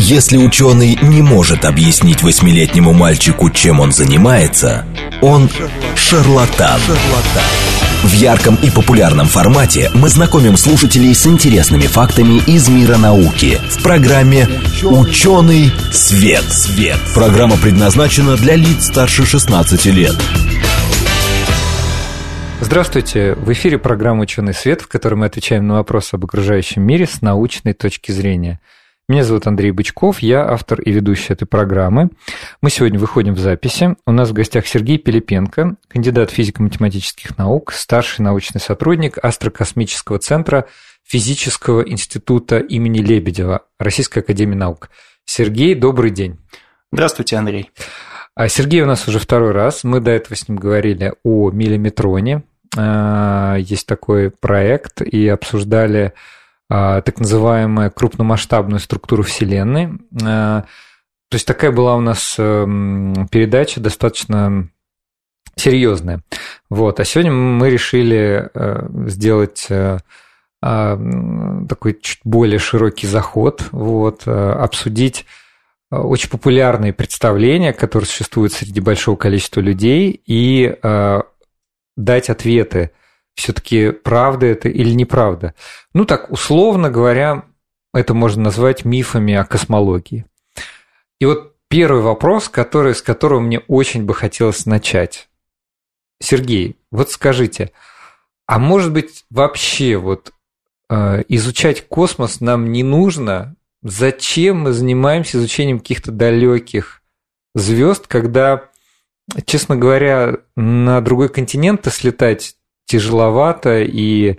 Если ученый не может объяснить восьмилетнему мальчику, чем он занимается, он шарлатан. В ярком и популярном формате мы знакомим слушателей с интересными фактами из мира науки в программе «Ученый свет». свет. Программа предназначена для лиц старше 16 лет. Здравствуйте! В эфире программа «Ученый свет», в которой мы отвечаем на вопросы об окружающем мире с научной точки зрения – меня зовут Андрей Бычков, я автор и ведущий этой программы. Мы сегодня выходим в записи. У нас в гостях Сергей Пилипенко, кандидат физико-математических наук, старший научный сотрудник Астрокосмического центра Физического института имени Лебедева Российской академии наук. Сергей, добрый день. Здравствуйте, Андрей. А Сергей у нас уже второй раз. Мы до этого с ним говорили о миллиметроне. А, есть такой проект и обсуждали так называемую крупномасштабную структуру Вселенной. А, то есть такая была у нас эм, передача достаточно серьезная. Вот. А сегодня мы решили э, сделать э, а, такой чуть более широкий заход, вот, э, обсудить очень популярные представления, которые существуют среди большого количества людей, и дать ответы все-таки правда это или неправда. Ну так, условно говоря, это можно назвать мифами о космологии. И вот первый вопрос, который, с которого мне очень бы хотелось начать. Сергей, вот скажите, а может быть вообще вот э, изучать космос нам не нужно? Зачем мы занимаемся изучением каких-то далеких звезд, когда, честно говоря, на другой континент слетать тяжеловато и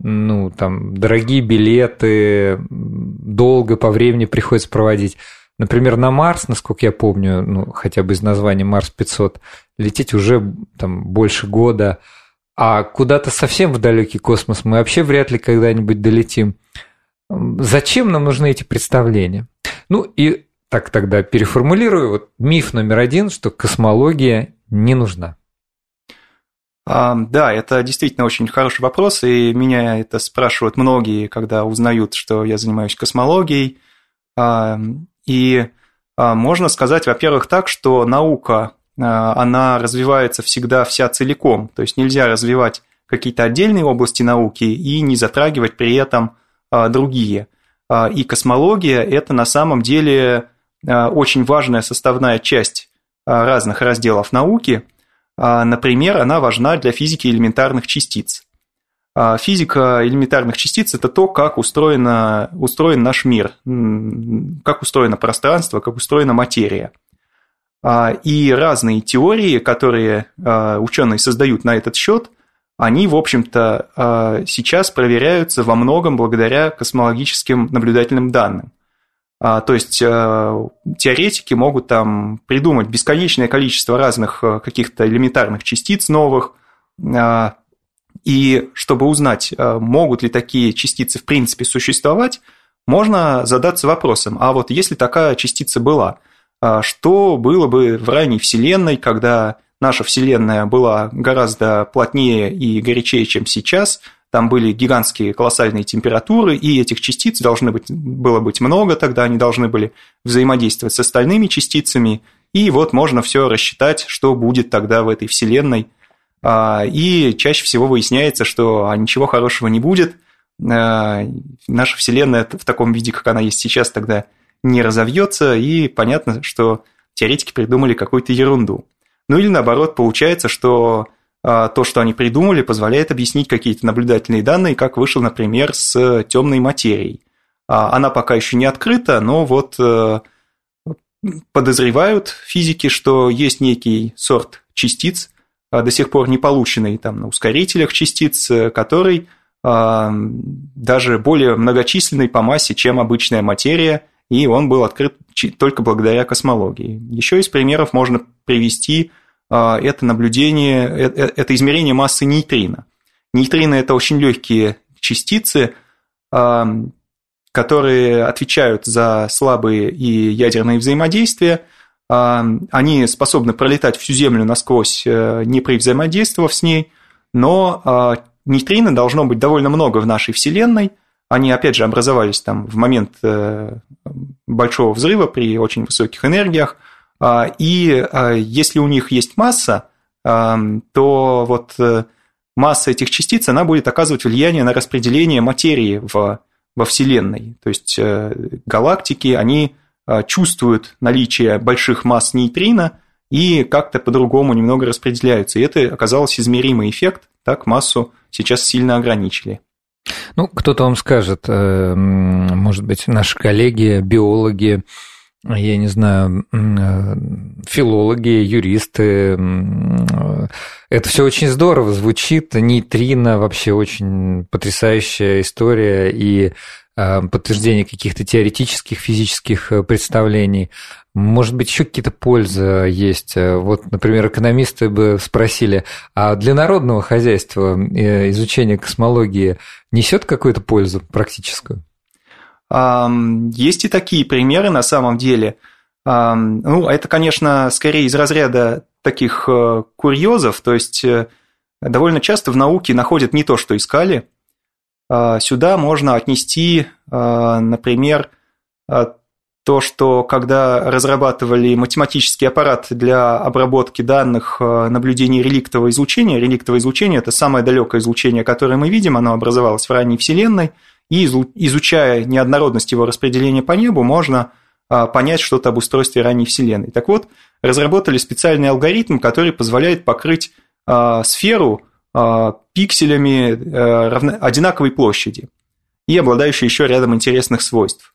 ну, там, дорогие билеты, долго по времени приходится проводить. Например, на Марс, насколько я помню, ну, хотя бы из названия Марс 500, лететь уже там больше года, а куда-то совсем в далекий космос мы вообще вряд ли когда-нибудь долетим. Зачем нам нужны эти представления? Ну и так тогда переформулирую. Вот миф номер один, что космология не нужна. Да, это действительно очень хороший вопрос, и меня это спрашивают многие, когда узнают, что я занимаюсь космологией. И а, можно сказать, во-первых, так, что наука, а, она развивается всегда вся целиком, то есть нельзя развивать какие-то отдельные области науки и не затрагивать при этом а, другие. И космология – это на самом деле очень важная составная часть разных разделов науки – а, например, она важна для физики элементарных частиц. А, физика элементарных частиц – это то, как устроено, устроен наш мир, как устроено пространство, как устроена материя. А, и разные теории, которые ученые создают на этот счет, они, в общем-то, сейчас проверяются во многом благодаря космологическим наблюдательным данным. А, то есть э, теоретики могут там придумать бесконечное количество разных э, каких-то элементарных частиц новых, а, и чтобы узнать, э, могут ли такие частицы в принципе существовать, можно задаться вопросом, а вот если такая частица была, что было бы в ранней Вселенной, когда наша Вселенная была гораздо плотнее и горячее, чем сейчас – там были гигантские колоссальные температуры, и этих частиц должны быть, было быть много, тогда они должны были взаимодействовать с остальными частицами, и вот можно все рассчитать, что будет тогда в этой Вселенной. А, и чаще всего выясняется, что а, ничего хорошего не будет. А, наша Вселенная в таком виде, как она есть сейчас, тогда не разовьется, и понятно, что теоретики придумали какую-то ерунду. Ну или наоборот, получается, что то, что они придумали, позволяет объяснить какие-то наблюдательные данные, как вышел, например, с темной материей. А, она пока еще не открыта, но вот э, подозревают физики, что есть некий сорт частиц, а, до сих пор не полученный там, на ускорителях частиц, э, который даже более многочисленный по массе, чем обычная материя, и он был открыт только благодаря космологии. Еще из примеров можно привести а, это наблюдение, э, э, это измерение массы нейтрино. Нейтрино – это очень легкие частицы, а, которые отвечают за слабые и ядерные взаимодействия. А, они способны пролетать всю Землю насквозь, э, не при взаимодействовав с ней, но нейтрино должно быть довольно много в нашей Вселенной. Они, опять же, образовались там в момент большого взрыва при очень высоких энергиях. И если у них есть масса, то вот масса этих частиц, она будет оказывать влияние на распределение материи в, во Вселенной. То есть галактики, они чувствуют наличие больших масс нейтрино и как-то по-другому немного распределяются. И это оказалось измеримый эффект, так массу сейчас сильно ограничили. Ну, кто-то вам скажет, э, может быть, наши коллеги, биологи, я не знаю, э, филологи, юристы. Это все очень здорово звучит. Нейтрино вообще очень потрясающая история и э, подтверждение каких-то теоретических физических представлений. Может быть, еще какие-то пользы есть. Вот, например, экономисты бы спросили, а для народного хозяйства э, изучение космологии несет какую-то пользу практическую? Есть и такие примеры на самом деле. Ну, это, конечно, скорее из разряда таких э, курьезов, то есть э, довольно часто в науке находят не то, что искали. А, сюда можно отнести, например, то, что когда разрабатывали математический аппарат для обработки данных э, наблюдений реликтового излучения, реликтовое излучение – это самое далекое излучение, которое мы видим, оно образовалось в ранней Вселенной, и изучая неоднородность его распределения по небу, можно э, понять что-то об устройстве ранней Вселенной. Так вот, разработали специальный алгоритм, который позволяет покрыть э, сферу пикселями одинаковой площади и обладающей еще рядом интересных свойств.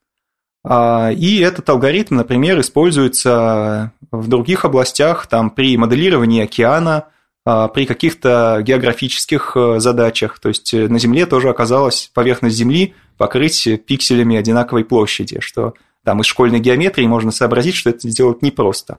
А, и этот алгоритм, например, используется в других областях, там, при моделировании океана, а, при каких-то географических э, задачах. То есть э, на Земле тоже оказалась поверхность Земли покрыть пикселями одинаковой площади, что там из школьной геометрии можно сообразить, что это сделать непросто.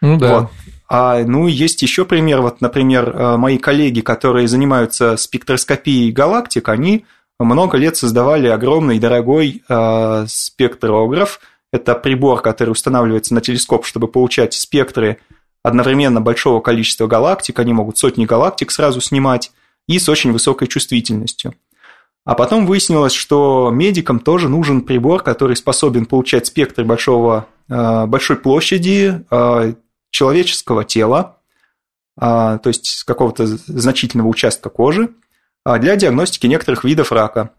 Ну да. Вот. А, ну, есть еще пример. Вот, например, э, мои коллеги, которые занимаются спектроскопией галактик, они много лет создавали огромный дорогой э, спектрограф. Это прибор, который устанавливается на телескоп, чтобы получать спектры одновременно большого количества галактик. Они могут сотни галактик сразу снимать и с очень высокой чувствительностью. А потом выяснилось, что медикам тоже нужен прибор, который способен получать спектры большого, э, большой площади э, человеческого тела, э, то есть какого-то значительного участка кожи, для диагностики некоторых видов рака.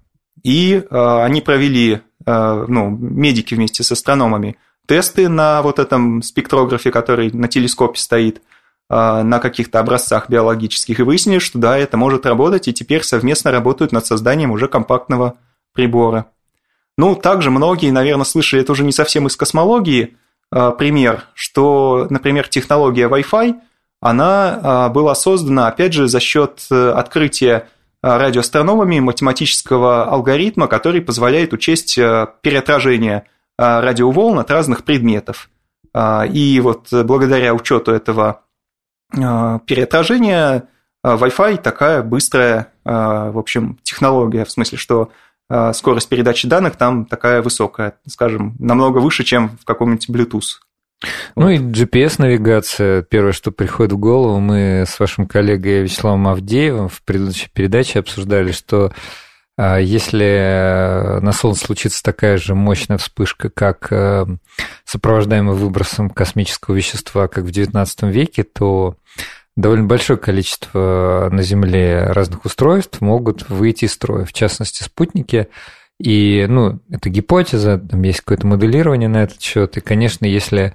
И они провели, ну, медики вместе с астрономами, тесты на вот этом спектрографе, который на телескопе стоит, на каких-то образцах биологических, и выяснили, что да, это может работать, и теперь совместно работают над созданием уже компактного прибора. Ну, также многие, наверное, слышали, это уже не совсем из космологии, пример, что, например, технология Wi-Fi, она была создана, опять же, за счет э, открытия радиоастрономами математического алгоритма, который позволяет учесть э, переотражение радиоволн от разных предметов. И вот благодаря учету этого переотражения Wi-Fi такая быстрая, в общем, технология, в смысле, что скорость передачи данных там такая высокая, скажем, намного выше, чем в каком-нибудь Bluetooth. Ну вот. и GPS-навигация, первое, что приходит в голову, мы с вашим коллегой Вячеславом Авдеевым в предыдущей передаче обсуждали, что если на Солнце случится такая же мощная вспышка, как э, сопровождаемая выбросом космического вещества, как в XIX веке, то довольно большое количество на Земле разных устройств могут выйти из строя, в частности, спутники. И, ну, это гипотеза, там есть какое-то моделирование на этот счет. И, конечно, если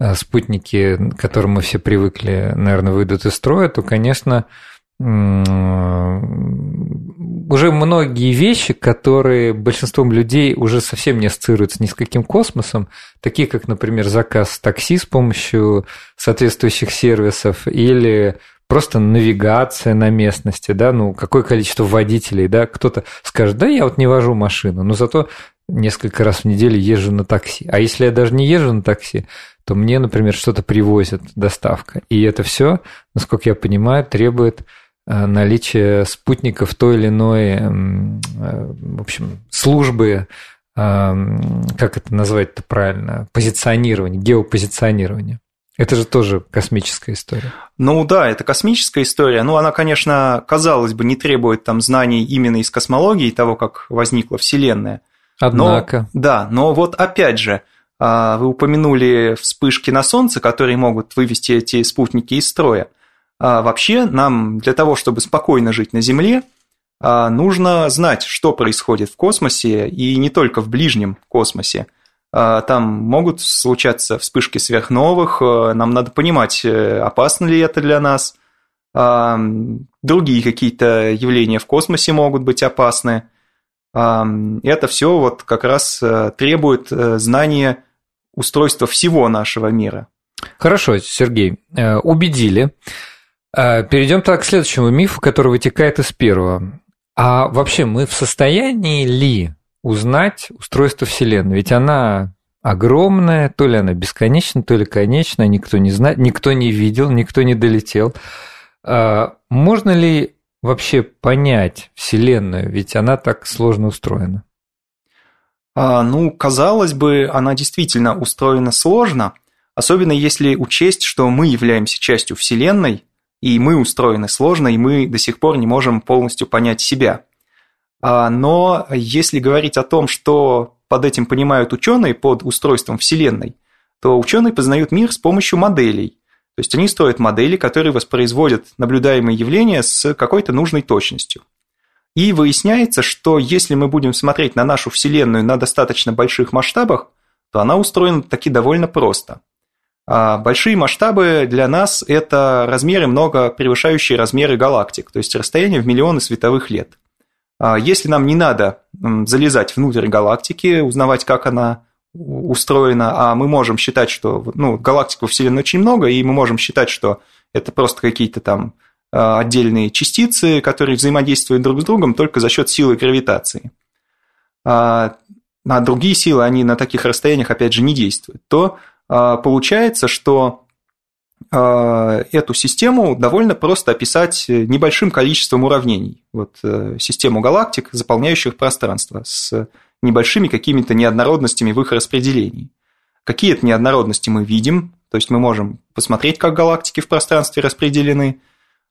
э, спутники, к которым мы все привыкли, наверное, выйдут из строя, то, конечно, уже многие вещи, которые большинством людей уже совсем не ассоциируются ни с каким космосом, такие как, например, заказ такси с помощью соответствующих сервисов или просто навигация на местности, да, ну, какое количество водителей, да, кто-то скажет, да, я вот не вожу машину, но зато несколько раз в неделю езжу на такси. А если я даже не езжу на такси, то мне, например, что-то привозят, доставка. И это все, насколько я понимаю, требует э, наличия спутников той или иной, э, в общем, службы, э, как это назвать-то правильно, позиционирование, геопозиционирование. Это же тоже космическая история. Ну да, это космическая история. Ну, она, конечно, казалось бы, не требует там знаний именно из космологии, того, как возникла Вселенная. Однако. Но, да, но вот опять же, Вы упомянули вспышки на Солнце, которые могут вывести эти спутники из строя. Вообще, нам для того, чтобы спокойно жить на Земле, нужно знать, что происходит в космосе, и не только в ближнем космосе. Там могут случаться вспышки сверхновых, нам надо понимать, э, опасно ли это для нас. Другие какие-то явления в космосе могут быть опасны. Это все вот как раз э, требует э, знания устройства всего нашего мира. Хорошо, Сергей, убедили. Перейдем так к следующему мифу, который вытекает из первого. А вообще мы в состоянии ли узнать устройство Вселенной? Ведь она огромная, то ли она бесконечна, то ли конечна, никто не знает, никто не видел, никто не долетел. Можно ли вообще понять Вселенную? Ведь она так сложно устроена. А, ну, казалось бы, она действительно устроена сложно, особенно если учесть, что мы являемся частью Вселенной, и мы устроены сложно, и мы до сих пор не можем полностью понять себя. А, но если говорить о том, что под этим понимают ученые, под устройством Вселенной, то ученые познают мир с помощью моделей – то есть они строят модели, которые воспроизводят наблюдаемые явления с какой-то нужной точностью. И выясняется, что если мы будем смотреть на нашу Вселенную на достаточно больших масштабах, то она устроена таки довольно просто. А большие масштабы для нас – это размеры, много превышающие размеры галактик, то есть расстояние в миллионы световых лет. А если нам не надо залезать внутрь галактики, узнавать, как она устроена, а мы можем считать, что ну, галактик во Вселенной очень много, и мы можем считать, что это просто какие-то там а, отдельные частицы, которые взаимодействуют друг с другом только за счет силы гравитации. А, другие силы, они на таких расстояниях, опять же, не действуют. То получается, что эту систему довольно просто описать небольшим количеством уравнений. Вот э, систему галактик, заполняющих пространство с небольшими какими-то неоднородностями в их распределении. Какие это неоднородности мы видим, то есть мы можем посмотреть, как галактики в пространстве распределены,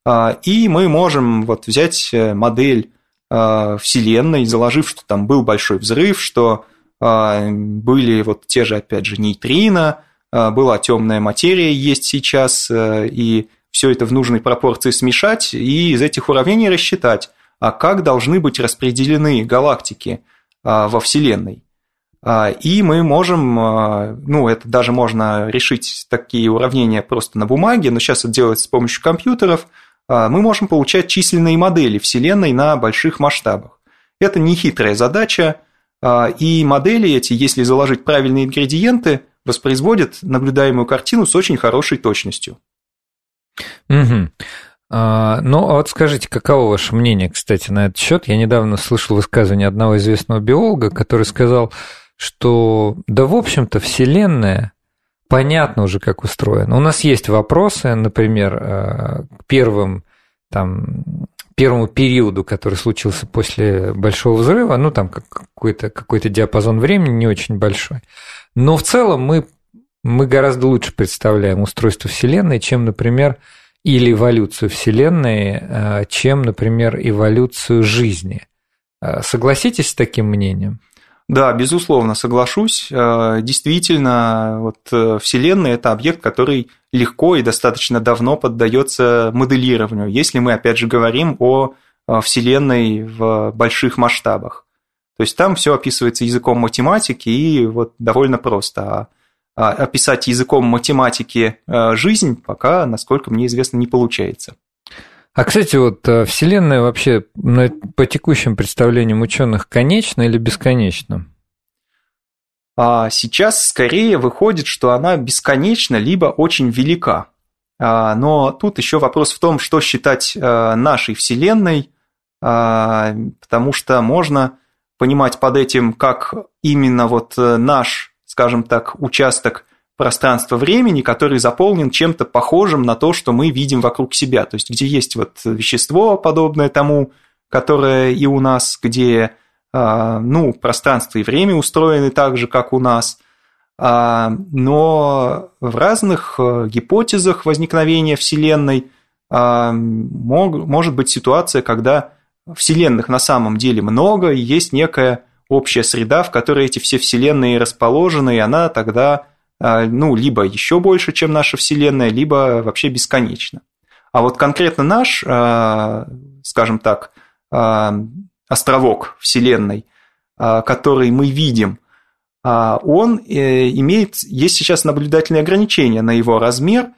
а, и мы можем вот взять э, модель а, Вселенной, заложив, что там был большой взрыв, что а, были вот те же, опять же, нейтрино, была темная материя, есть сейчас, э, и все это в нужной пропорции смешать и из этих уравнений рассчитать, а как должны быть распределены галактики а, во Вселенной. А, и мы можем, а, ну, это даже можно решить такие уравнения просто на бумаге, но сейчас это делается с помощью компьютеров, мы можем получать численные модели Вселенной на больших масштабах. Это не хитрая задача, и модели эти, если заложить правильные ингредиенты, воспроизводят наблюдаемую картину с очень хорошей точностью. Угу. А, ну, а вот скажите, каково ваше мнение, кстати, на этот счет? Я недавно слышал высказывание одного известного биолога, который сказал, что, да, в общем-то, Вселенная понятно уже, как устроена. У нас есть вопросы, например, а, к первым, там, первому периоду, который случился после Большого взрыва, ну, там какой-то какой диапазон времени не очень большой. Но в целом мы, мы гораздо лучше представляем устройство Вселенной, чем, например, или эволюцию Вселенной, э, чем, например, эволюцию жизни. Э, согласитесь с таким мнением? Да, безусловно, соглашусь. Э, действительно, вот Вселенная – это объект, который легко и достаточно давно поддается моделированию, если мы, опять же, говорим о Вселенной в больших масштабах. То есть там все описывается языком математики и вот довольно просто. А а, описать языком математики э, жизнь пока, насколько мне известно, не получается. А, кстати, вот э, Вселенная вообще по текущим представлениям ученых конечна или бесконечна? А сейчас скорее выходит, что она бесконечна, либо очень велика. А, но тут еще вопрос в том, что считать э, нашей Вселенной, потому что можно понимать под этим, как именно вот наш скажем так, участок пространства-времени, который заполнен чем-то похожим на то, что мы видим вокруг себя. То есть, где есть вот вещество, подобное тому, которое и у нас, где а, ну, пространство и время устроены так же, как у нас. А, но в разных э, гипотезах возникновения Вселенной а, может быть ситуация, когда Вселенных на самом деле много, и есть некая общая среда, в которой эти все вселенные расположены, и она тогда ну, либо еще больше, чем наша Вселенная, либо вообще бесконечна. А вот конкретно наш, скажем так, островок Вселенной, который мы видим, он э, имеет, есть сейчас наблюдательные ограничения на его размер,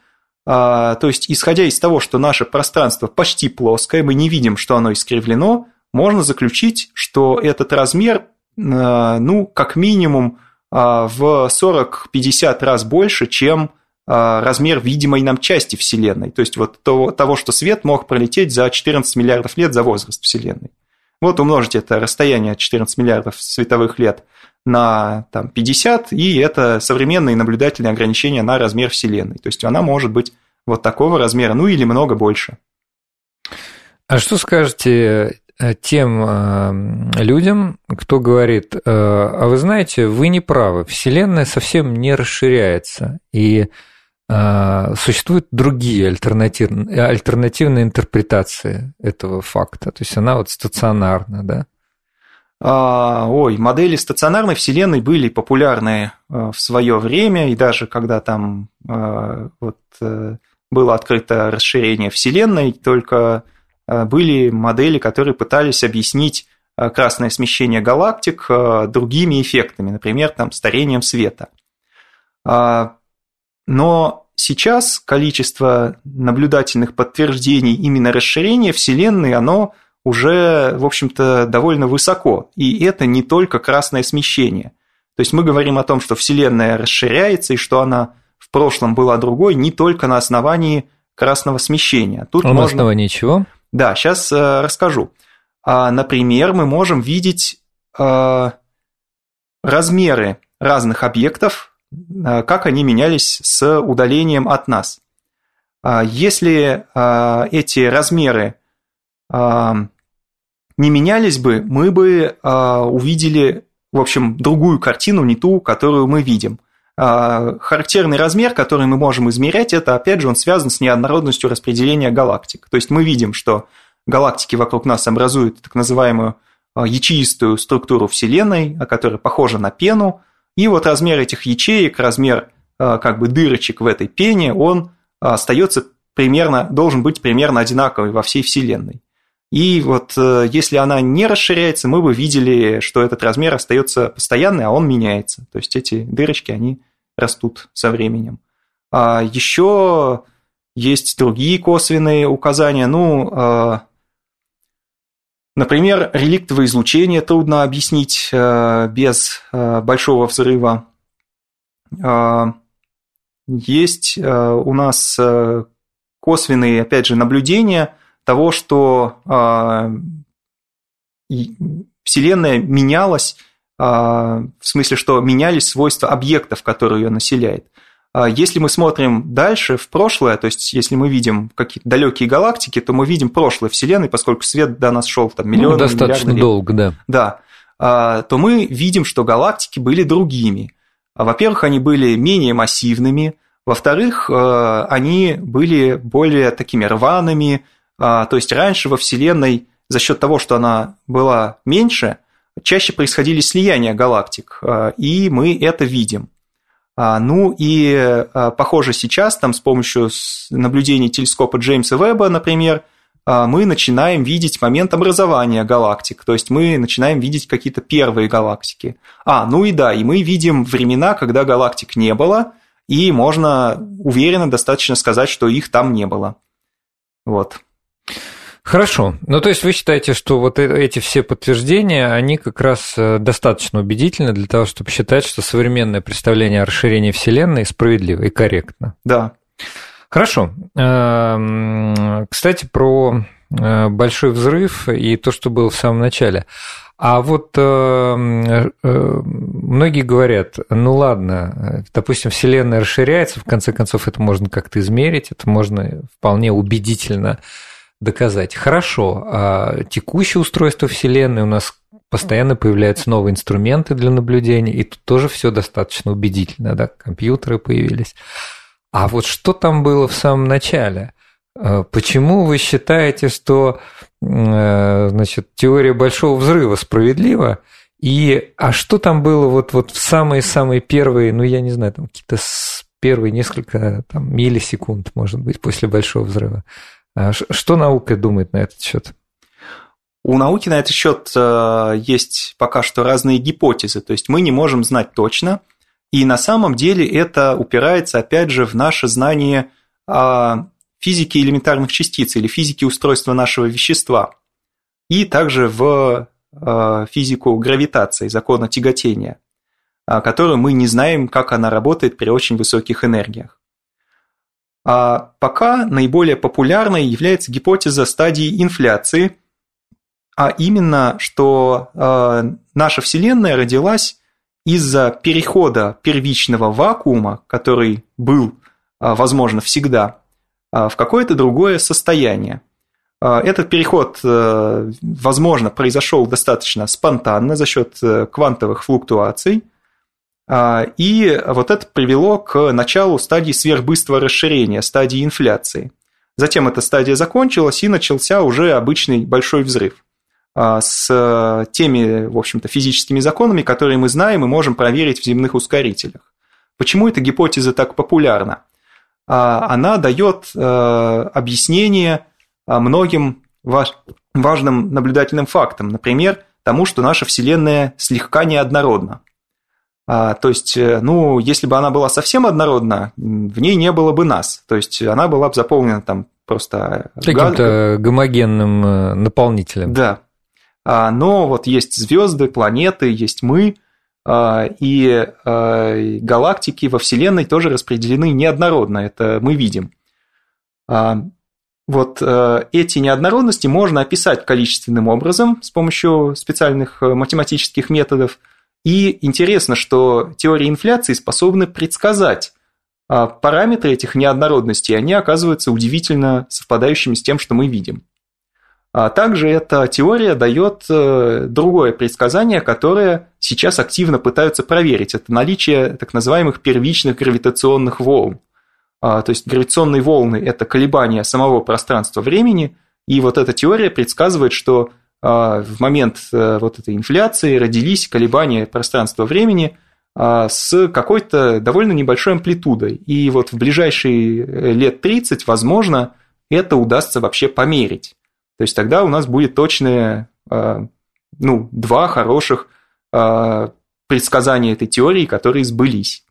то есть, исходя из того, что наше пространство почти плоское, мы не видим, что оно искривлено, можно заключить, что этот размер, ну, как минимум, в 40-50 раз больше, чем размер видимой нам части Вселенной. То есть вот того, того, что свет мог пролететь за 14 миллиардов лет за возраст Вселенной. Вот умножить это расстояние 14 миллиардов световых лет на там, 50, и это современные наблюдательные ограничения на размер Вселенной. То есть она может быть вот такого размера, ну или много больше. А что скажете э, тем э, людям, кто говорит, э, а вы знаете, вы не правы, Вселенная совсем не расширяется, и существуют другие альтернативные, альтернативные интерпретации этого факта. То есть она вот стационарна, да? А, ой, модели стационарной Вселенной были популярны а, в свое время, и даже когда там вот, э, было открыто расширение Вселенной, только были модели, которые пытались объяснить красное смещение галактик другими эффектами, например, там, старением света. Но сейчас количество наблюдательных подтверждений именно расширения Вселенной, оно уже, в общем-то, довольно высоко. И это не только красное смещение. То есть мы говорим о том, что Вселенная расширяется и что она в прошлом была другой не только на основании красного смещения. Тут а можно... на основании чего? Да, сейчас э, расскажу. А, например, мы можем видеть э, размеры разных объектов Э, как они менялись с удалением от нас. А если э, эти размеры э, не менялись бы, мы бы увидели, в общем, другую картину, не ту, которую мы видим. Характерный размер, который мы можем измерять, это, опять же, он связан с неоднородностью распределения галактик. То есть мы видим, что галактики вокруг нас образуют так называемую ячеистую структуру Вселенной, которая похожа на пену, и вот размер этих ячеек, размер э, как бы дырочек в этой пене, он остается примерно, должен быть примерно одинаковый во всей Вселенной. И вот э, если она не расширяется, мы бы видели, что этот размер остается постоянный, а он меняется. То есть эти дырочки, они растут со временем. А еще есть другие косвенные указания. Ну, э, Например, реликтовое излучение трудно объяснить э, без большого взрыва. Э, есть у нас косвенные, опять же, наблюдения того, что Вселенная менялась, в смысле, что менялись свойства объектов, которые ее населяет. А если мы смотрим дальше, в прошлое, то есть если мы видим какие-то далекие галактики, то мы видим прошлое Вселенной, поскольку свет до нас шел там миллионы, ну, достаточно долго, да. Да. А, то мы видим, что галактики были другими. А, во-первых, они были менее массивными, во-вторых, они были более такими рваными, то есть раньше во Вселенной за счет того, что она была меньше, чаще происходили слияния галактик, и мы это видим. А, ну и, а, похоже, сейчас там с помощью наблюдений телескопа Джеймса Веба, например, а, мы начинаем видеть момент образования галактик, то есть мы начинаем видеть какие-то первые галактики. А, ну и да, и мы видим времена, когда галактик не было, и можно уверенно достаточно сказать, что их там не было. Вот. Хорошо. Ну, то есть вы считаете, что вот э, эти все подтверждения, они как раз э, достаточно убедительны для того, чтобы считать, что современное представление о расширении Вселенной справедливо и корректно? Да. Хорошо. Эм, кстати, про э, большой взрыв и то, что было в самом начале. А вот э, э, многие говорят, ну ладно, допустим, Вселенная расширяется, в конце концов это можно как-то измерить, это можно вполне убедительно доказать. Хорошо, а текущее устройство Вселенной у нас постоянно появляются новые инструменты для наблюдения, и тут тоже все достаточно убедительно, да, компьютеры появились. А вот что там было в самом начале? А почему вы считаете, что э, значит, теория большого взрыва справедлива, И, а что там было вот, вот в самые-самые первые, ну, я не знаю, там какие-то первые несколько там, миллисекунд, может быть, после Большого взрыва? А что наука думает на этот счет? У науки на этот счет э, есть пока что разные гипотезы, то есть мы не можем знать точно, и на самом деле это упирается, опять же, в наше знание физики элементарных частиц или физики устройства нашего вещества, и также в э, физику гравитации, закона тяготения, которую мы не знаем, как она работает при очень высоких энергиях. А пока наиболее популярной является гипотеза стадии инфляции – а именно, что э, наша Вселенная родилась из-за перехода первичного вакуума, который был, э, возможно, всегда, э, в какое-то другое состояние. Этот переход, э, возможно, произошел достаточно спонтанно за счет э, квантовых флуктуаций, и вот это привело к началу стадии сверхбыстрого расширения, стадии инфляции. Затем эта стадия закончилась, и начался уже обычный большой взрыв. А, с теми, в общем-то, физическими законами, которые мы знаем и можем проверить в земных ускорителях. Почему эта гипотеза так популярна? А, она дает э, объяснение а, многим важным наблюдательным фактам, например, тому, что наша Вселенная слегка неоднородна. То есть, э, ну, если бы она была совсем однородна, в ней не было бы нас. То есть, она была бы заполнена там просто... Каким-то гомогенным наполнителем. Да, а, но вот есть звезды, планеты, есть мы, а, и а, галактики во Вселенной тоже распределены неоднородно, это мы видим. Вот эти неоднородности можно описать количественным образом с помощью специальных э, математических методов. И интересно, что теории инфляции способны предсказать параметры этих неоднородностей, они оказываются удивительно совпадающими с тем, что мы видим. А также эта теория дает э, другое предсказание, которое сейчас активно пытаются проверить. Это наличие так называемых первичных гравитационных волн. А, то есть гравитационные волны – это колебания самого пространства-времени, и вот эта теория предсказывает, что а, в момент э, вот этой инфляции родились колебания пространства-времени с какой-то довольно небольшой амплитудой. И вот в ближайшие э, лет 30, возможно, это удастся вообще померить. То есть тогда у нас будет точные, а, ну, два хороших а, предсказания этой теории, которые сбылись.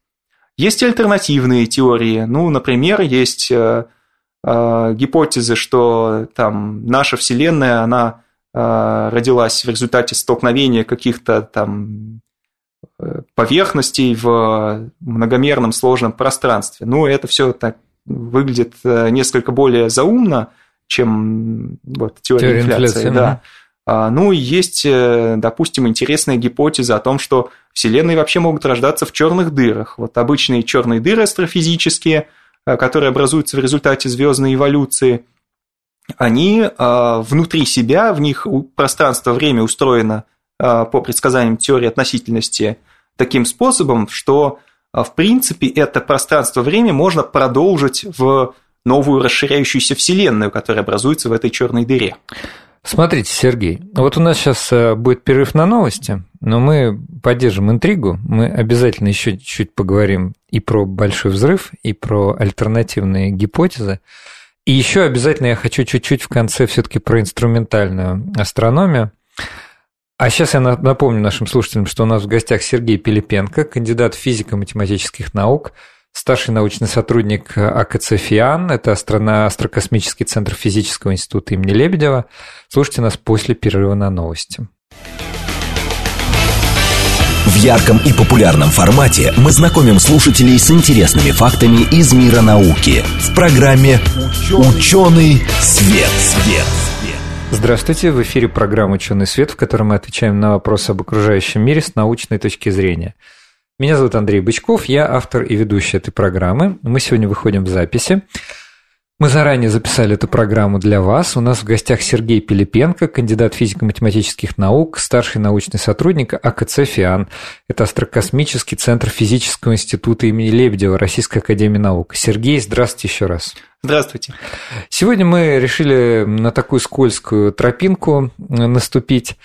Есть альтернативные теории. Ну, например, есть а, гипотезы, что там наша Вселенная, она родилась в результате столкновения каких-то там поверхностей в многомерном сложном пространстве. Ну, это все так выглядит несколько более заумно, чем вот, теория, теория инфляции. инфляции да. А, ну и есть, э, допустим, интересная гипотеза о том, что Вселенные вообще могут рождаться в черных дырах. Вот обычные черные дыры астрофизические, э, которые образуются в результате звездной эволюции, они а, внутри себя, в них пространство-время устроено а, по предсказаниям теории относительности таким способом, что в принципе это пространство-время можно продолжить в новую расширяющуюся вселенную, которая образуется в этой черной дыре. Смотрите, Сергей, вот у нас сейчас э, будет перерыв на новости, но мы поддержим интригу, мы обязательно еще чуть-чуть поговорим и про большой взрыв, и про альтернативные гипотезы. И еще обязательно я хочу чуть-чуть в конце все-таки про инструментальную астрономию. А сейчас я напомню нашим слушателям, что у нас в гостях Сергей Пилипенко, кандидат физико-математических наук, старший научный сотрудник АКЦ ФИАН, это Астрокосмический центр физического института имени Лебедева. Слушайте нас после перерыва на новости. Ярком и популярном формате мы знакомим слушателей с интересными фактами из мира науки в программе «Ученый свет». свет. Здравствуйте, в эфире программа «Ученый свет», в которой мы отвечаем на вопросы об окружающем мире с научной точки зрения – меня зовут Андрей Бычков, я автор и ведущий этой программы. Мы сегодня выходим в записи. Мы заранее записали эту программу для вас. У нас в гостях Сергей Пилипенко, кандидат физико-математических наук, старший научный сотрудник АКЦ ФИАН. Это Астрокосмический центр физического института имени Лебедева Российской академии наук. Сергей, здравствуйте еще раз. Здравствуйте. Сегодня мы решили на такую скользкую тропинку наступить.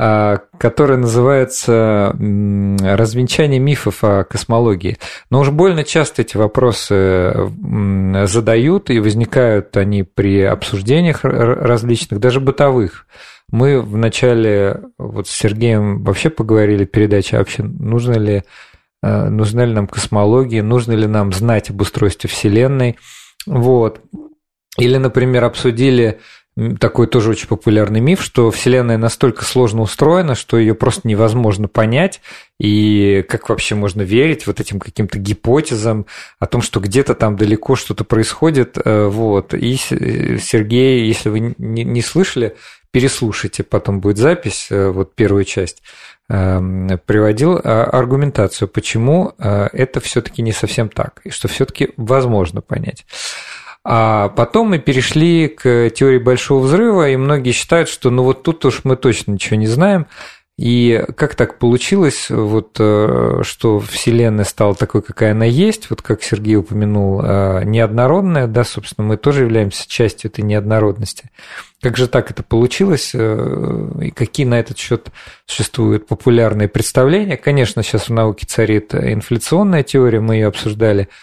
А, которая называется «Развенчание мифов о космологии». Но уж больно часто эти вопросы задают, и возникают они при обсуждениях различных, даже бытовых. Мы вначале вот с Сергеем вообще поговорили в передаче, а вообще нужно ли, э, нужна ли нам космология, нужно ли нам знать об устройстве Вселенной. Вот. Или, например, обсудили такой тоже очень популярный миф, что Вселенная настолько сложно устроена, что ее просто невозможно понять, и как вообще можно верить вот этим каким-то гипотезам о том, что где-то там далеко что-то происходит, э, вот. И Сергей, если вы не слышали, переслушайте, потом будет запись, э, вот первую часть, эм, приводил а, аргументацию, почему э, это все-таки не совсем так, и что все-таки возможно понять. А потом мы перешли к теории большого взрыва, и многие считают, что ну вот тут уж мы точно ничего не знаем. И как так получилось, вот, э, что Вселенная стала такой, какая она есть, вот как Сергей упомянул, э, неоднородная, да, собственно, мы тоже являемся частью этой неоднородности. Как же так это получилось, э, и какие на этот счет существуют популярные представления? Конечно, сейчас в науке царит инфляционная теория, мы ее обсуждали –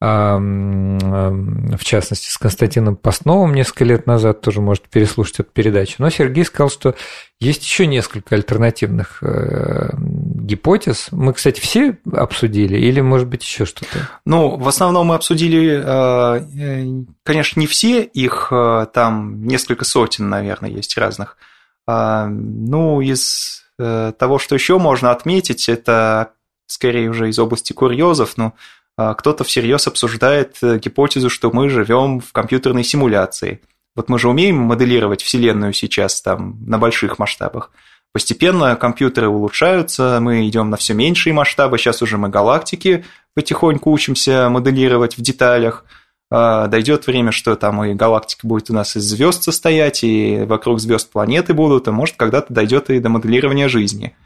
в частности, с Константином Постновым несколько лет назад, тоже можете переслушать эту передачу. Но Сергей сказал, что есть еще несколько альтернативных э, гипотез. Мы, кстати, все обсудили или, может быть, еще что-то? Ну, в основном мы обсудили, э, э, конечно, не все, их там несколько сотен, наверное, есть разных. А, ну, из того, что еще можно отметить, это скорее уже из области курьезов, но кто-то всерьез обсуждает э, гипотезу, что мы живем в компьютерной симуляции. Вот мы же умеем моделировать Вселенную сейчас там на больших масштабах. Постепенно компьютеры улучшаются, мы идем на все меньшие масштабы, сейчас уже мы галактики потихоньку учимся моделировать в деталях. А, дойдет время, что там и галактика будет у нас из звезд состоять, и вокруг звезд планеты будут, и может когда-то дойдет и до моделирования жизни.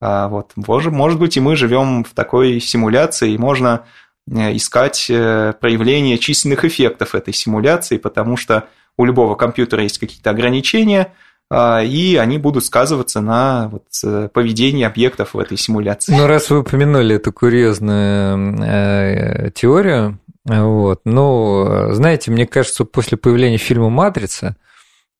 А, вот, может быть, и мы живем в такой симуляции, и можно искать э, проявление численных эффектов этой симуляции, потому что у любого компьютера есть какие-то ограничения, а, и они будут сказываться на вот э, поведении объектов в этой симуляции. Ну, раз вы упомянули эту курьезную теорию, вот, ну, знаете, мне кажется, после появления фильма «Матрица», Э,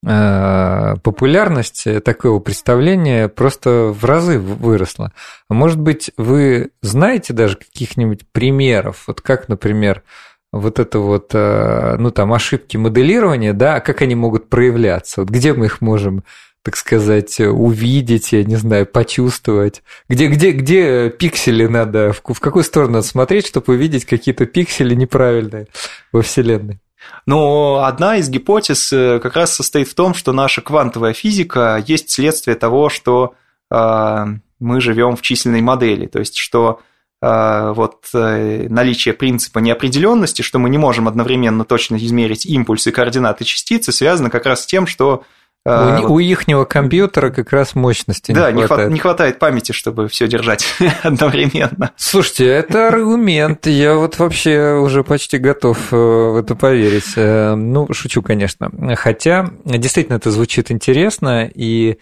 популярность такого представления просто в разы выросла. Может быть, вы знаете даже каких-нибудь примеров, вот как, например, вот это вот, э, ну там, ошибки моделирования, да, как они могут проявляться, вот где мы их можем так сказать, увидеть, я не знаю, почувствовать? Где, где, где пиксели надо, в какую сторону надо смотреть, чтобы увидеть какие-то пиксели неправильные во Вселенной? Но одна из гипотез э, как раз состоит в том, что наша квантовая физика есть следствие того, что э, мы живем в численной модели, то есть что э, вот наличие принципа неопределенности, что мы не можем одновременно точно измерить импульсы координаты частицы, связано как раз с тем, что у, вот. у ихнего компьютера как раз мощности да, не хватает. Да, не хватает памяти, чтобы все держать одновременно. Слушайте, это аргумент. Я вот вообще уже почти готов э, в это поверить. Э, ну, шучу, конечно. Хотя, действительно, это звучит интересно и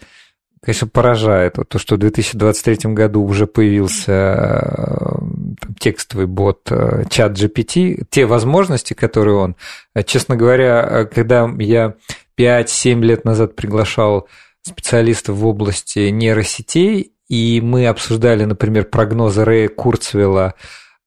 конечно, поражает вот то, что в 2023 году уже появился э, там, текстовый бот чат GPT, те возможности, которые он, честно говоря, когда я 5-7 лет назад приглашал специалистов в области нейросетей, и мы обсуждали, например, прогнозы Рэя Курцвелла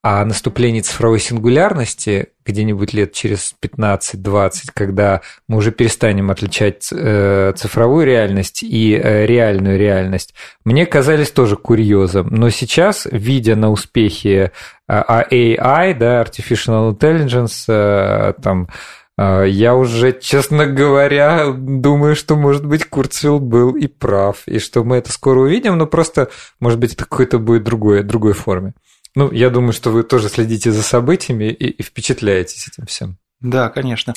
о наступлении цифровой сингулярности где-нибудь лет через 15-20, когда мы уже перестанем отличать э, цифровую реальность и э, реальную реальность, мне казались тоже курьезом. Но сейчас, видя на успехи э, AI, да, Artificial Intelligence, там, а, я уже, честно говоря, думаю, что, может быть, Курцвилл был и прав, и что мы это скоро увидим, но просто, может быть, это какой-то будет другой, другой форме. Ну, я думаю, что вы тоже следите за событиями и, и впечатляетесь этим всем. Да, конечно.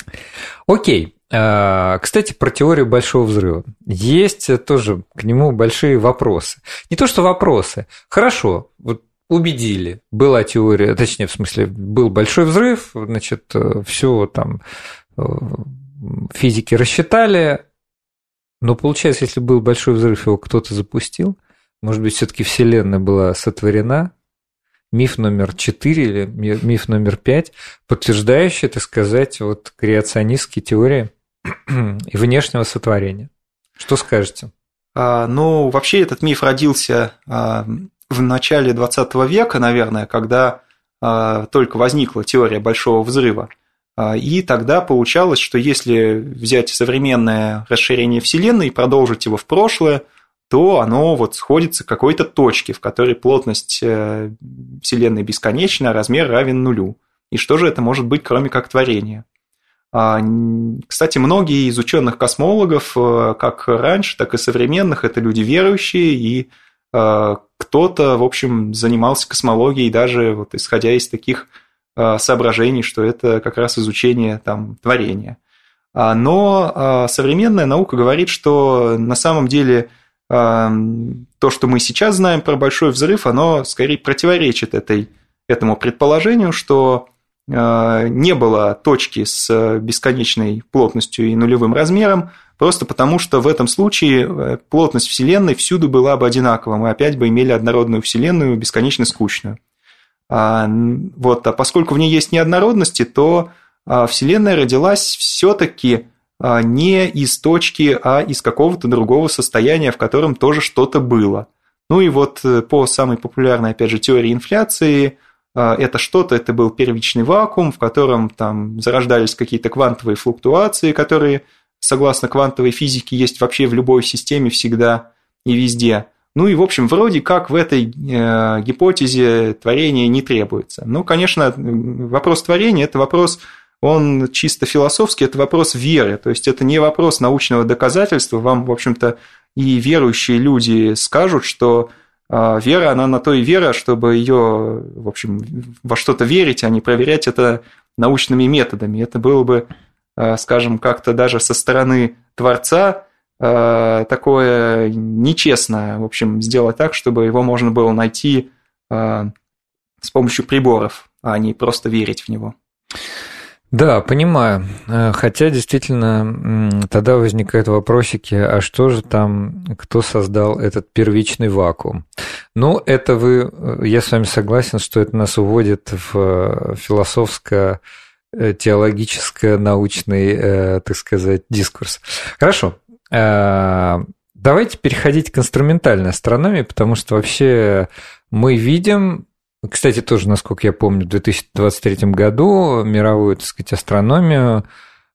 Окей. А, кстати, про теорию большого взрыва. Есть тоже к нему большие вопросы. Не то, что вопросы. Хорошо, вот убедили. Была теория, точнее, в смысле, был большой взрыв, значит, э, все там э, физики рассчитали, Но получается, если был большой взрыв, его кто-то запустил, может быть, все-таки Вселенная была сотворена, миф номер 4 или миф номер 5, подтверждающий, так сказать, вот креационистские теории и внешнего сотворения. Что скажете? А, ну, вообще этот миф родился а, в начале 20 века, наверное, когда а, только возникла теория Большого взрыва. А, и тогда получалось, что если взять современное расширение Вселенной и продолжить его в прошлое, то оно вот сходится к какой-то точке, в которой плотность э, Вселенной бесконечна, а размер равен нулю. И что же это может быть, кроме как творения? А, кстати, многие из ученых космологов, э, как раньше, так и современных, это люди верующие, и кто-то, в общем, занимался космологией даже вот исходя из таких э, соображений, что это как раз изучение там, творения. А, но современная наука говорит, что на самом деле то, что мы сейчас знаем про большой взрыв, оно скорее противоречит этой, этому предположению, что Э, не было точки с бесконечной плотностью и нулевым размером, просто потому что в этом случае э, плотность Вселенной всюду была бы одинакова, мы опять бы имели однородную Вселенную, бесконечно скучную. А, вот, а поскольку в ней есть неоднородности, то а, Вселенная родилась все-таки а, не из точки, а из какого-то другого состояния, в котором тоже что-то было. Ну и вот э, по самой популярной, опять же, теории инфляции, это что-то, это был первичный вакуум, в котором там зарождались какие-то квантовые флуктуации, которые, согласно квантовой физике, есть вообще в любой системе всегда и везде. Ну и, в общем, вроде как в этой э, гипотезе творения не требуется. Ну, конечно, вопрос творения – это вопрос, он чисто философский, это вопрос веры, то есть это не вопрос научного доказательства. Вам, в общем-то, и верующие люди скажут, что а вера, она на то и вера, чтобы ее, в общем, во что-то верить, а не проверять это научными методами. Это было бы, а, скажем, как-то даже со стороны Творца а, такое нечестное, в общем, сделать так, чтобы его можно было найти с помощью приборов, а не просто верить в него. Да, понимаю. Э, хотя действительно тогда возникают вопросики, а что же там, кто создал этот первичный вакуум? Ну, это вы, э, я с вами согласен, что это нас уводит в э, философско теологическое научный, так сказать, дискурс. Хорошо. Давайте переходить к инструментальной астрономии, потому что вообще мы видим кстати, тоже, насколько я помню, в 2023 году мировую, так сказать, астрономию,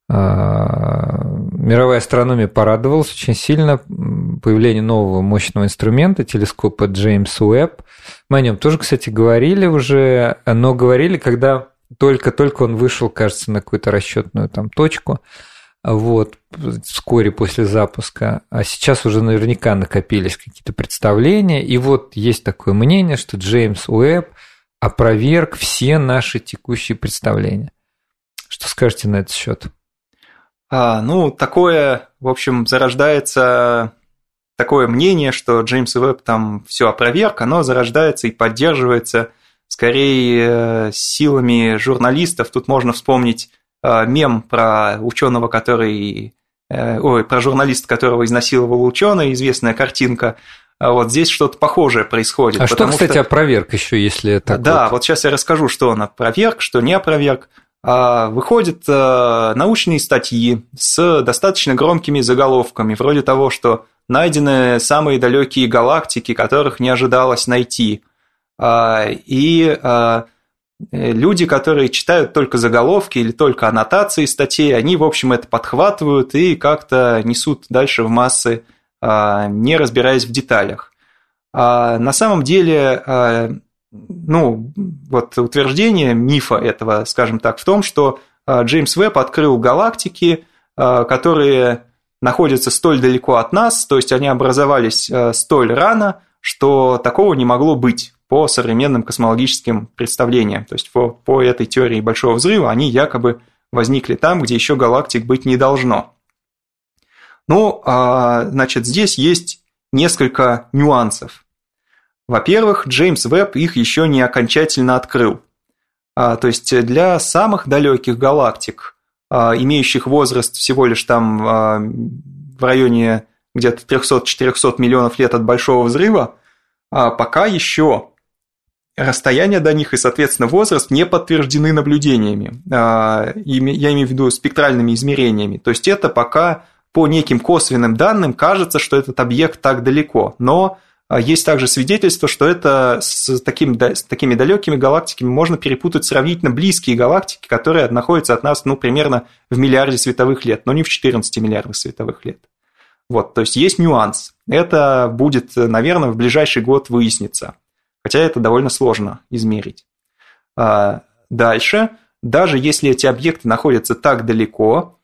а, мировая астрономия порадовалась очень сильно появлению нового мощного инструмента, телескопа Джеймс Уэбб. Мы о нем тоже, кстати, говорили уже, но говорили, когда только-только он вышел, кажется, на какую-то расчетную там точку вот, вскоре после запуска, а сейчас уже наверняка накопились какие-то представления, и вот есть такое мнение, что Джеймс Уэбб опроверг все наши текущие представления. Что скажете на этот счет? А, ну, такое, в общем, зарождается такое мнение, что Джеймс Уэбб там все опроверг, оно зарождается и поддерживается скорее э, силами журналистов. Тут можно вспомнить мем про ученого, который, э, ой, про журналиста, которого изнасиловал ученый, известная картинка. А вот здесь что-то похожее происходит. А что, кстати, что... опроверг еще, если это... Да, вот. вот сейчас я расскажу, что он опроверг, что не опроверг. А, выходят э, научные статьи с достаточно громкими заголовками, вроде того, что найдены самые далекие галактики, которых не ожидалось найти. А, и Э, люди, которые читают только заголовки или только аннотации статей, они, в общем, это подхватывают и как-то несут дальше в массы, а, не разбираясь в деталях. А на самом деле, а, ну, вот утверждение мифа этого, скажем так, в том, что а, Джеймс Веб открыл галактики, которые находятся столь далеко от нас, то есть они образовались столь рано, что такого не могло быть по современным космологическим представлениям. То есть по, по этой теории Большого Взрыва они якобы возникли там, где еще галактик быть не должно. Ну, а, значит, здесь есть несколько нюансов. Во-первых, Джеймс Веб их еще не окончательно открыл. А, то есть для самых далеких галактик, а, имеющих возраст всего лишь там в районе где-то 300-400 миллионов лет от Большого взрыва, а пока еще расстояние до них и, соответственно, возраст не подтверждены наблюдениями. Я имею в виду спектральными измерениями. То есть это пока по неким косвенным данным кажется, что этот объект так далеко. Но есть также свидетельство, что это с, таким, с такими далекими галактиками можно перепутать сравнительно близкие галактики, которые находятся от нас ну, примерно в миллиарде световых лет, но не в 14 миллиардах световых лет. Вот, то есть есть нюанс. Это будет, наверное, в ближайший год выясниться хотя это довольно сложно измерить. А, дальше, даже если эти объекты находятся так далеко,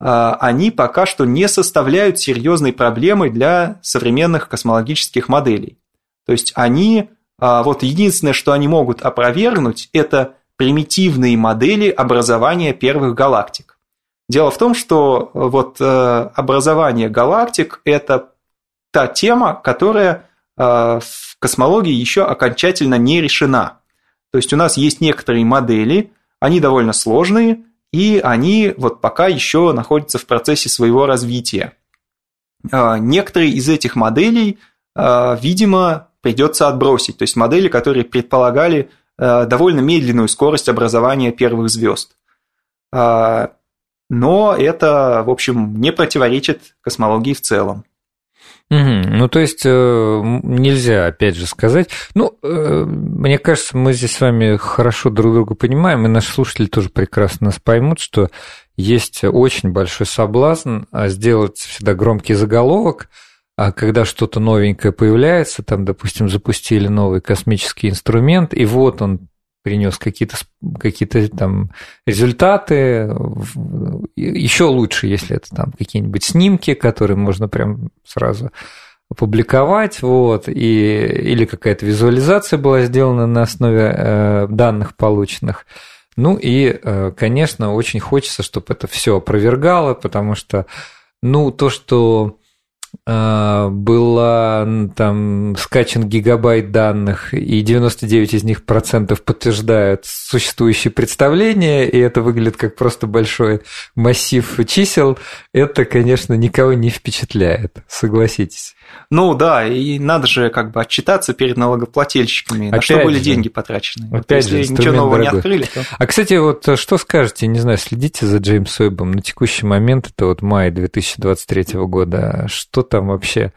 а, они пока что не составляют серьезной проблемы для современных космологических моделей. То есть они, а, вот единственное, что они могут опровергнуть, это примитивные модели образования первых галактик. Дело в том, что вот э, образование галактик – это та тема, которая в космологии еще окончательно не решена. То есть у нас есть некоторые модели, они довольно сложные, и они вот пока еще находятся в процессе своего развития. А, некоторые из этих моделей, а, видимо, придется отбросить. То есть модели, которые предполагали а, довольно медленную скорость образования первых звезд. Но это, в общем, не противоречит космологии в целом. Угу. Ну, то есть э, нельзя, опять же, сказать. Ну, э, мне кажется, мы здесь с вами хорошо друг друга понимаем, и наши слушатели тоже прекрасно нас поймут, что есть очень большой соблазн а, сделать всегда громкий заголовок, а когда что-то новенькое появляется, там, допустим, запустили новый космический инструмент, и вот он принес какие-то какие там результаты, еще лучше, если это там какие-нибудь снимки, которые можно прям сразу опубликовать, вот, и, или какая-то визуализация была сделана на основе э, данных полученных. Ну и, э, конечно, очень хочется, чтобы это все опровергало, потому что, ну, то, что было там скачан гигабайт данных, и 99 из них процентов подтверждают существующие представления, и это выглядит как просто большой массив чисел, это, конечно, никого не впечатляет, согласитесь. Ну да, и надо же как бы отчитаться перед налогоплательщиками, Опять на что были же. деньги потрачены. Опять вот, же, если ничего нового дорогой. не открыли, то... А, кстати, вот что скажете, не знаю, следите за Джеймс Уэббом на текущий момент, это вот май 2023 года, что там вообще,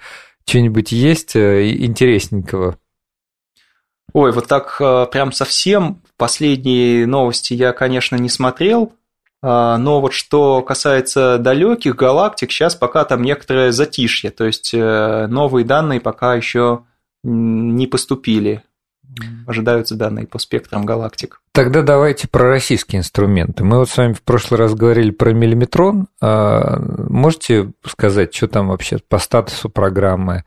что-нибудь есть э, интересненького? Ой, вот так э, прям совсем последние новости я, конечно, не смотрел, но вот что касается далеких галактик, сейчас пока там некоторое затишье, то есть э, новые данные пока еще не поступили. Ожидаются данные по спектрам галактик. Тогда давайте про российские инструменты. Мы вот с вами в прошлый раз говорили про миллиметрон. А, можете сказать, что там вообще по статусу программы?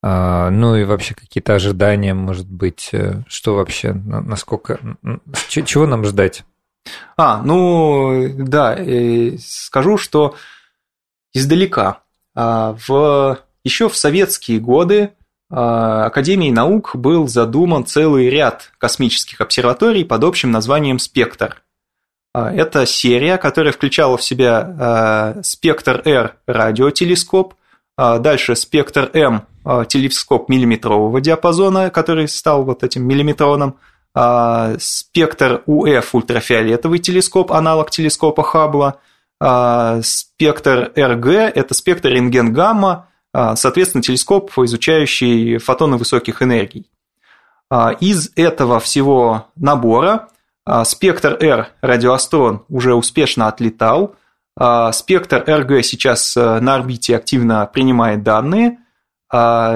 А, ну и вообще какие-то ожидания, может быть, э, что вообще, насколько, чего нам ждать? А, ну да, скажу, что издалека. А, в, еще в советские годы а, Академией наук был задуман целый ряд космических обсерваторий под общим названием «Спектр». А, это серия, которая включала в себя «Спектр-Р» радиотелескоп, дальше «Спектр-М» телескоп миллиметрового диапазона, который стал вот этим миллиметроном – спектр УФ ультрафиолетовый телескоп, аналог телескопа Хаббла, а, спектр РГ – это спектр рентген-гамма, а, соответственно, телескоп, изучающий фотоны высоких энергий. Из этого всего набора спектр R радиоастрон уже успешно отлетал, спектр РГ сейчас э, на орбите активно принимает данные – а,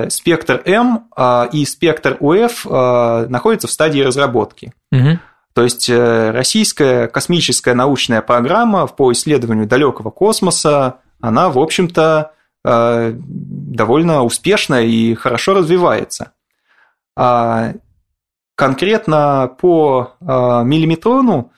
спектр М а, и спектр УФ а, находятся в стадии разработки. Угу. То есть э, российская космическая научная программа по исследованию далекого космоса, она, в общем-то, довольно успешна и хорошо развивается. Конкретно по миллиметрону,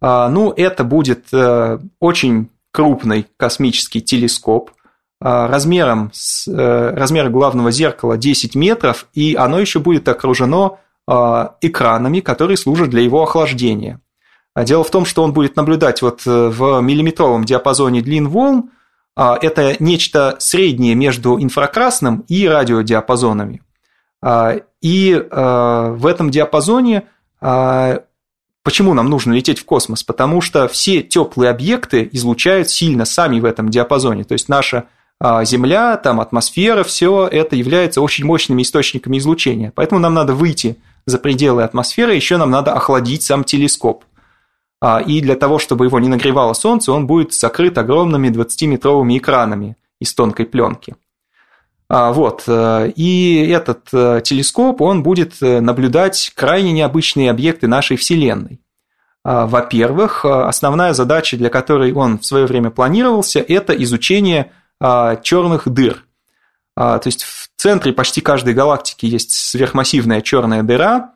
ну, это будет э, очень крупный космический телескоп, а, размером с, э, размер главного зеркала 10 метров, и оно еще будет окружено а, экранами, которые служат для его охлаждения. А дело в том, что он будет наблюдать вот э, в миллиметровом диапазоне длин волн, это нечто среднее между инфракрасным и радиодиапазонами. И в этом диапазоне Почему нам нужно лететь в космос? Потому что все теплые объекты излучают сильно сами в этом диапазоне. То есть наша а, Земля, там атмосфера, все это является очень мощными источниками излучения. Поэтому нам надо выйти за пределы атмосферы, еще нам надо охладить сам телескоп. А, и для того, чтобы его не нагревало солнце, он будет закрыт огромными 20-метровыми экранами из тонкой пленки. А, вот. Э, и этот э, телескоп, он будет э, наблюдать крайне необычные объекты нашей Вселенной. А, во-первых, основная задача, для которой он в свое время планировался, это изучение а, черных дыр. То есть в центре почти каждой галактики есть сверхмассивная черная дыра.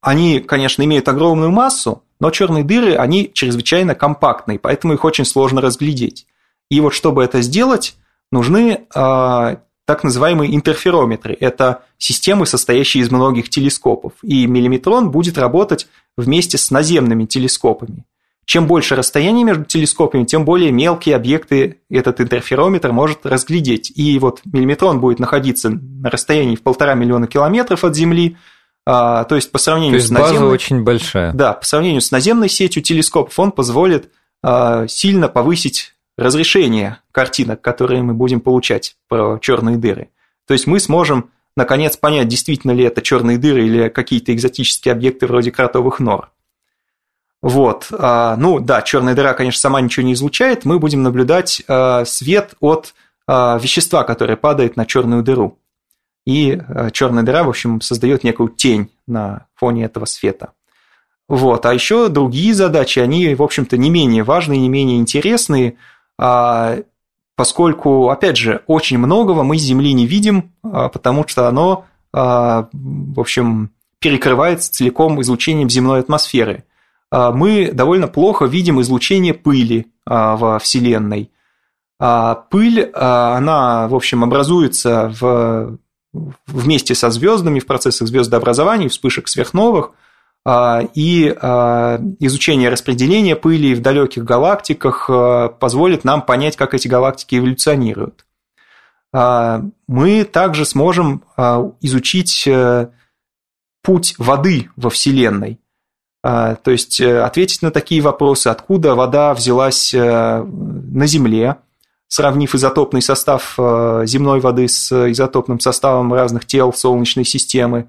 Они, конечно, имеют огромную массу, но черные дыры, они чрезвычайно компактные, поэтому их очень сложно разглядеть. И вот чтобы это сделать, нужны так называемые интерферометры. Это системы, состоящие из многих телескопов. И миллиметрон будет работать вместе с наземными телескопами. Чем больше расстояние между телескопами, тем более мелкие объекты этот интерферометр может разглядеть. И вот миллиметрон будет находиться на расстоянии в полтора миллиона километров от Земли, а, то есть по сравнению то есть с наземной... база очень большая. Да, по сравнению с наземной сетью телескопов он позволит а, сильно повысить разрешение картинок, которые мы будем получать про черные дыры. То есть мы сможем наконец понять, действительно ли это черные дыры или какие-то экзотические объекты вроде кротовых нор. Вот. А, ну да, черная дыра, конечно, сама ничего не излучает. Мы будем наблюдать а, свет от а, вещества, которое падает на черную дыру. И черная дыра, в общем, создает некую тень на фоне этого света. Вот. А еще другие задачи, они, в общем-то, не менее важные, не менее интересные – поскольку, опять же, очень многого мы с Земли не видим, потому что оно, в общем, перекрывается целиком излучением земной атмосферы. Мы довольно плохо видим излучение пыли во Вселенной. Пыль, она, в общем, образуется в, вместе со звездами в процессах звездообразования, вспышек сверхновых – а, и а, изучение распределения пыли в далеких галактиках а, позволит нам понять, как эти галактики эволюционируют. Мы также сможем изучить э, путь воды во Вселенной. То есть э, ответить на такие вопросы, откуда вода взялась э, на Земле, сравнив изотопный состав земной воды с изотопным составом разных тел Солнечной системы,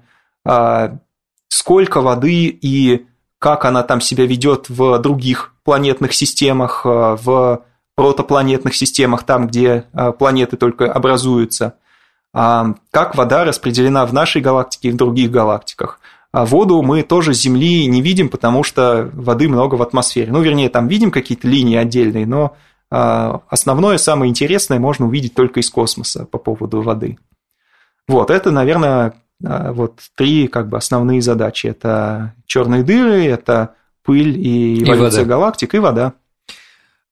сколько воды и как она там себя ведет в других планетных системах, э, в протопланетных системах, там, где э, планеты только образуются, а как вода распределена в нашей галактике и в других галактиках. А воду мы тоже с Земли не видим, потому что воды много в атмосфере. Ну, вернее, там видим какие-то линии отдельные, но э, основное, самое интересное можно увидеть только из космоса по поводу воды. Вот, это, наверное, а, вот три как бы основные задачи. Это черные дыры, это пыль и эволюция и галактик и вода.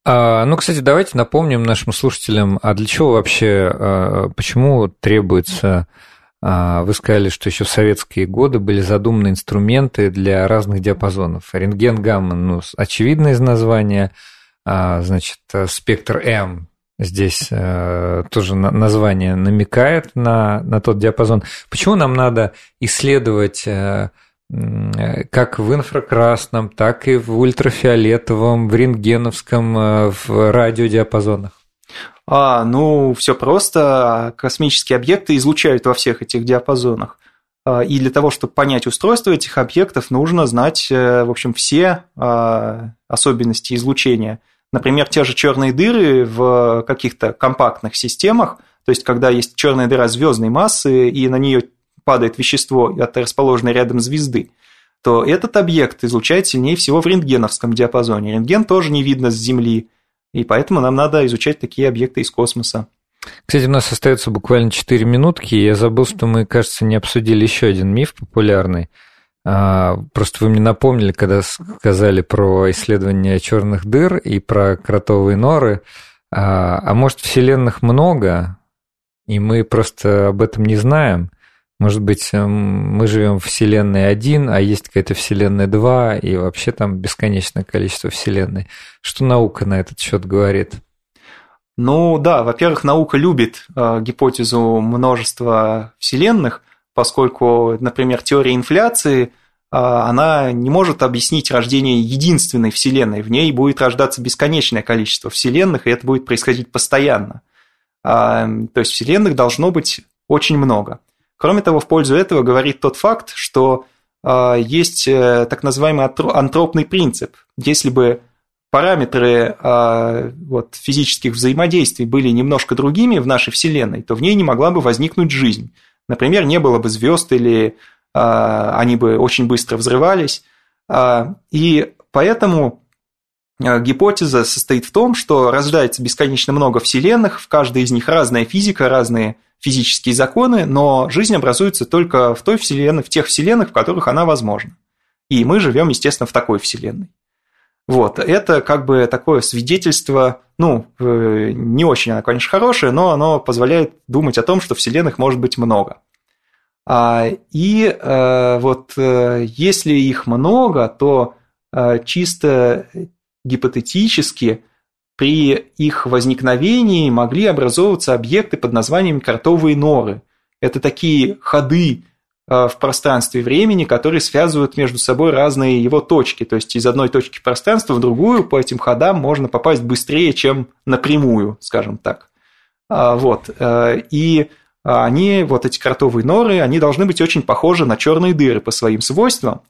А, ну, кстати, давайте напомним нашим слушателям, а для чего вообще, а, почему требуется, а, вы сказали, что еще в советские годы были задуманы инструменты для разных диапазонов. Рентген, гамма, ну, очевидно из названия, а, значит, спектр М, здесь э, тоже на, название намекает на, на тот диапазон. Почему нам надо исследовать э, как в инфракрасном, так и в ультрафиолетовом, в рентгеновском, э, в радиодиапазонах? А, ну, все просто. Космические объекты излучают во всех этих диапазонах. А, и для того, чтобы понять устройство этих объектов, нужно знать, э, в общем, все а, особенности излучения – Например, те же черные дыры в каких-то компактных системах, то есть когда есть черная дыра звездной массы, и на нее падает вещество, расположенное рядом звезды, то этот объект излучает сильнее всего в рентгеновском диапазоне. Рентген тоже не видно с Земли, и поэтому нам надо изучать такие объекты из космоса. Кстати, у нас остается буквально 4 минутки, я забыл, что мы, кажется, не обсудили еще один миф популярный – а, просто вы мне напомнили, когда сказали про исследование черных дыр и про кротовые норы. А, а может, вселенных много, и мы просто об этом не знаем? Может быть, эм, мы живем в Вселенной 1, а есть какая-то Вселенная 2, и вообще там бесконечное количество Вселенной. Что наука на этот счет говорит? Ну да, во-первых, наука любит э, гипотезу множества вселенных, поскольку, например, теория инфляции, э, она не может объяснить рождение единственной вселенной. В ней будет рождаться бесконечное количество вселенных, и это будет происходить постоянно. Э, то есть вселенных должно быть очень много. Кроме того, в пользу этого говорит тот факт, что э, есть э, так называемый антропный принцип. Если бы параметры э, вот, физических взаимодействий были немножко другими в нашей Вселенной, то в ней не могла бы возникнуть жизнь. Например, не было бы звезд или э, они бы очень быстро взрывались. Э, и поэтому гипотеза состоит в том, что рождается бесконечно много вселенных, в каждой из них разная физика, разные физические законы, но жизнь образуется только в той вселенной, в тех вселенных, в которых она возможна. И мы живем, естественно, в такой вселенной. Вот, это как бы такое свидетельство, ну, э, не очень оно, конечно, хорошее, но оно позволяет думать о том, что вселенных может быть много. А, и э, вот э, если их много, то чисто гипотетически при их возникновении могли образовываться объекты под названием картовые норы. Это такие ходы Э, в пространстве времени, которые связывают между собой разные его точки. То есть из одной точки пространства в другую по этим ходам можно попасть быстрее, чем напрямую, скажем так. А, вот. Э, и они, вот эти кротовые норы, они должны быть очень похожи на черные дыры по своим свойствам.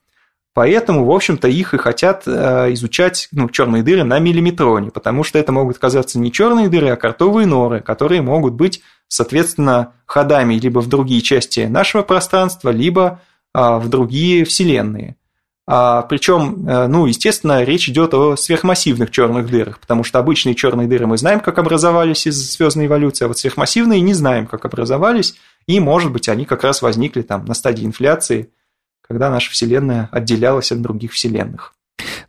Поэтому, в общем-то, их и хотят э, изучать, ну, черные дыры на миллиметроне, потому что это могут казаться не черные дыры, а картовые норы, которые могут быть, соответственно, ходами либо в другие части нашего пространства, либо а, в другие вселенные. А, причем, э, ну, естественно, речь идет о сверхмассивных черных дырах, потому что обычные черные дыры мы знаем, как образовались из звездной эволюции, а вот сверхмассивные не знаем, как образовались, и, может быть, они как раз возникли там на стадии инфляции – когда наша Вселенная отделялась от других Вселенных.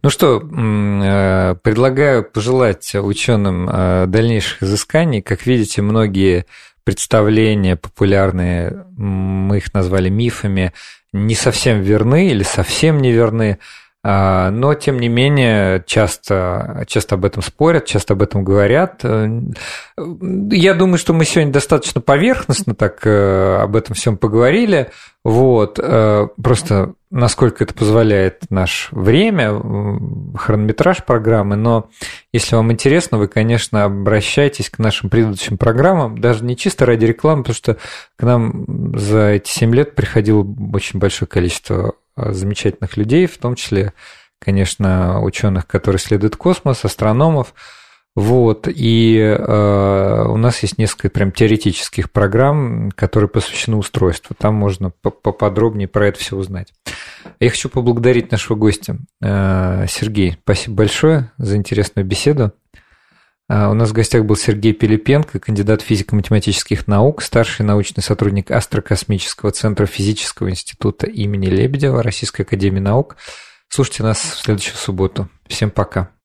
Ну что, э, предлагаю пожелать ученым э, дальнейших изысканий. Как видите, многие представления популярные, мы их назвали мифами, не совсем верны или совсем не верны. А, но, тем не менее, часто, часто об этом спорят, часто об этом говорят. Э, я думаю, что мы сегодня достаточно поверхностно так э, об этом всем поговорили. Вот. Э, просто насколько это позволяет наше время, хронометраж программы. Но если вам интересно, вы, конечно, обращайтесь к нашим предыдущим программам, даже не чисто ради рекламы, потому что к нам за эти 7 лет приходило очень большое количество замечательных людей, в том числе, конечно, ученых, которые исследуют космос, астрономов. Вот, и э, у нас есть несколько прям теоретических программ, которые посвящены устройству. Там можно поподробнее про это все узнать. Я хочу поблагодарить нашего гостя. Э, Сергей, спасибо большое за интересную беседу. А, у нас в гостях был Сергей Пилипенко, кандидат физико-математических наук, старший научный сотрудник Астрокосмического центра физического института имени Лебедева Российской академии наук. Слушайте нас в следующую субботу. Всем пока.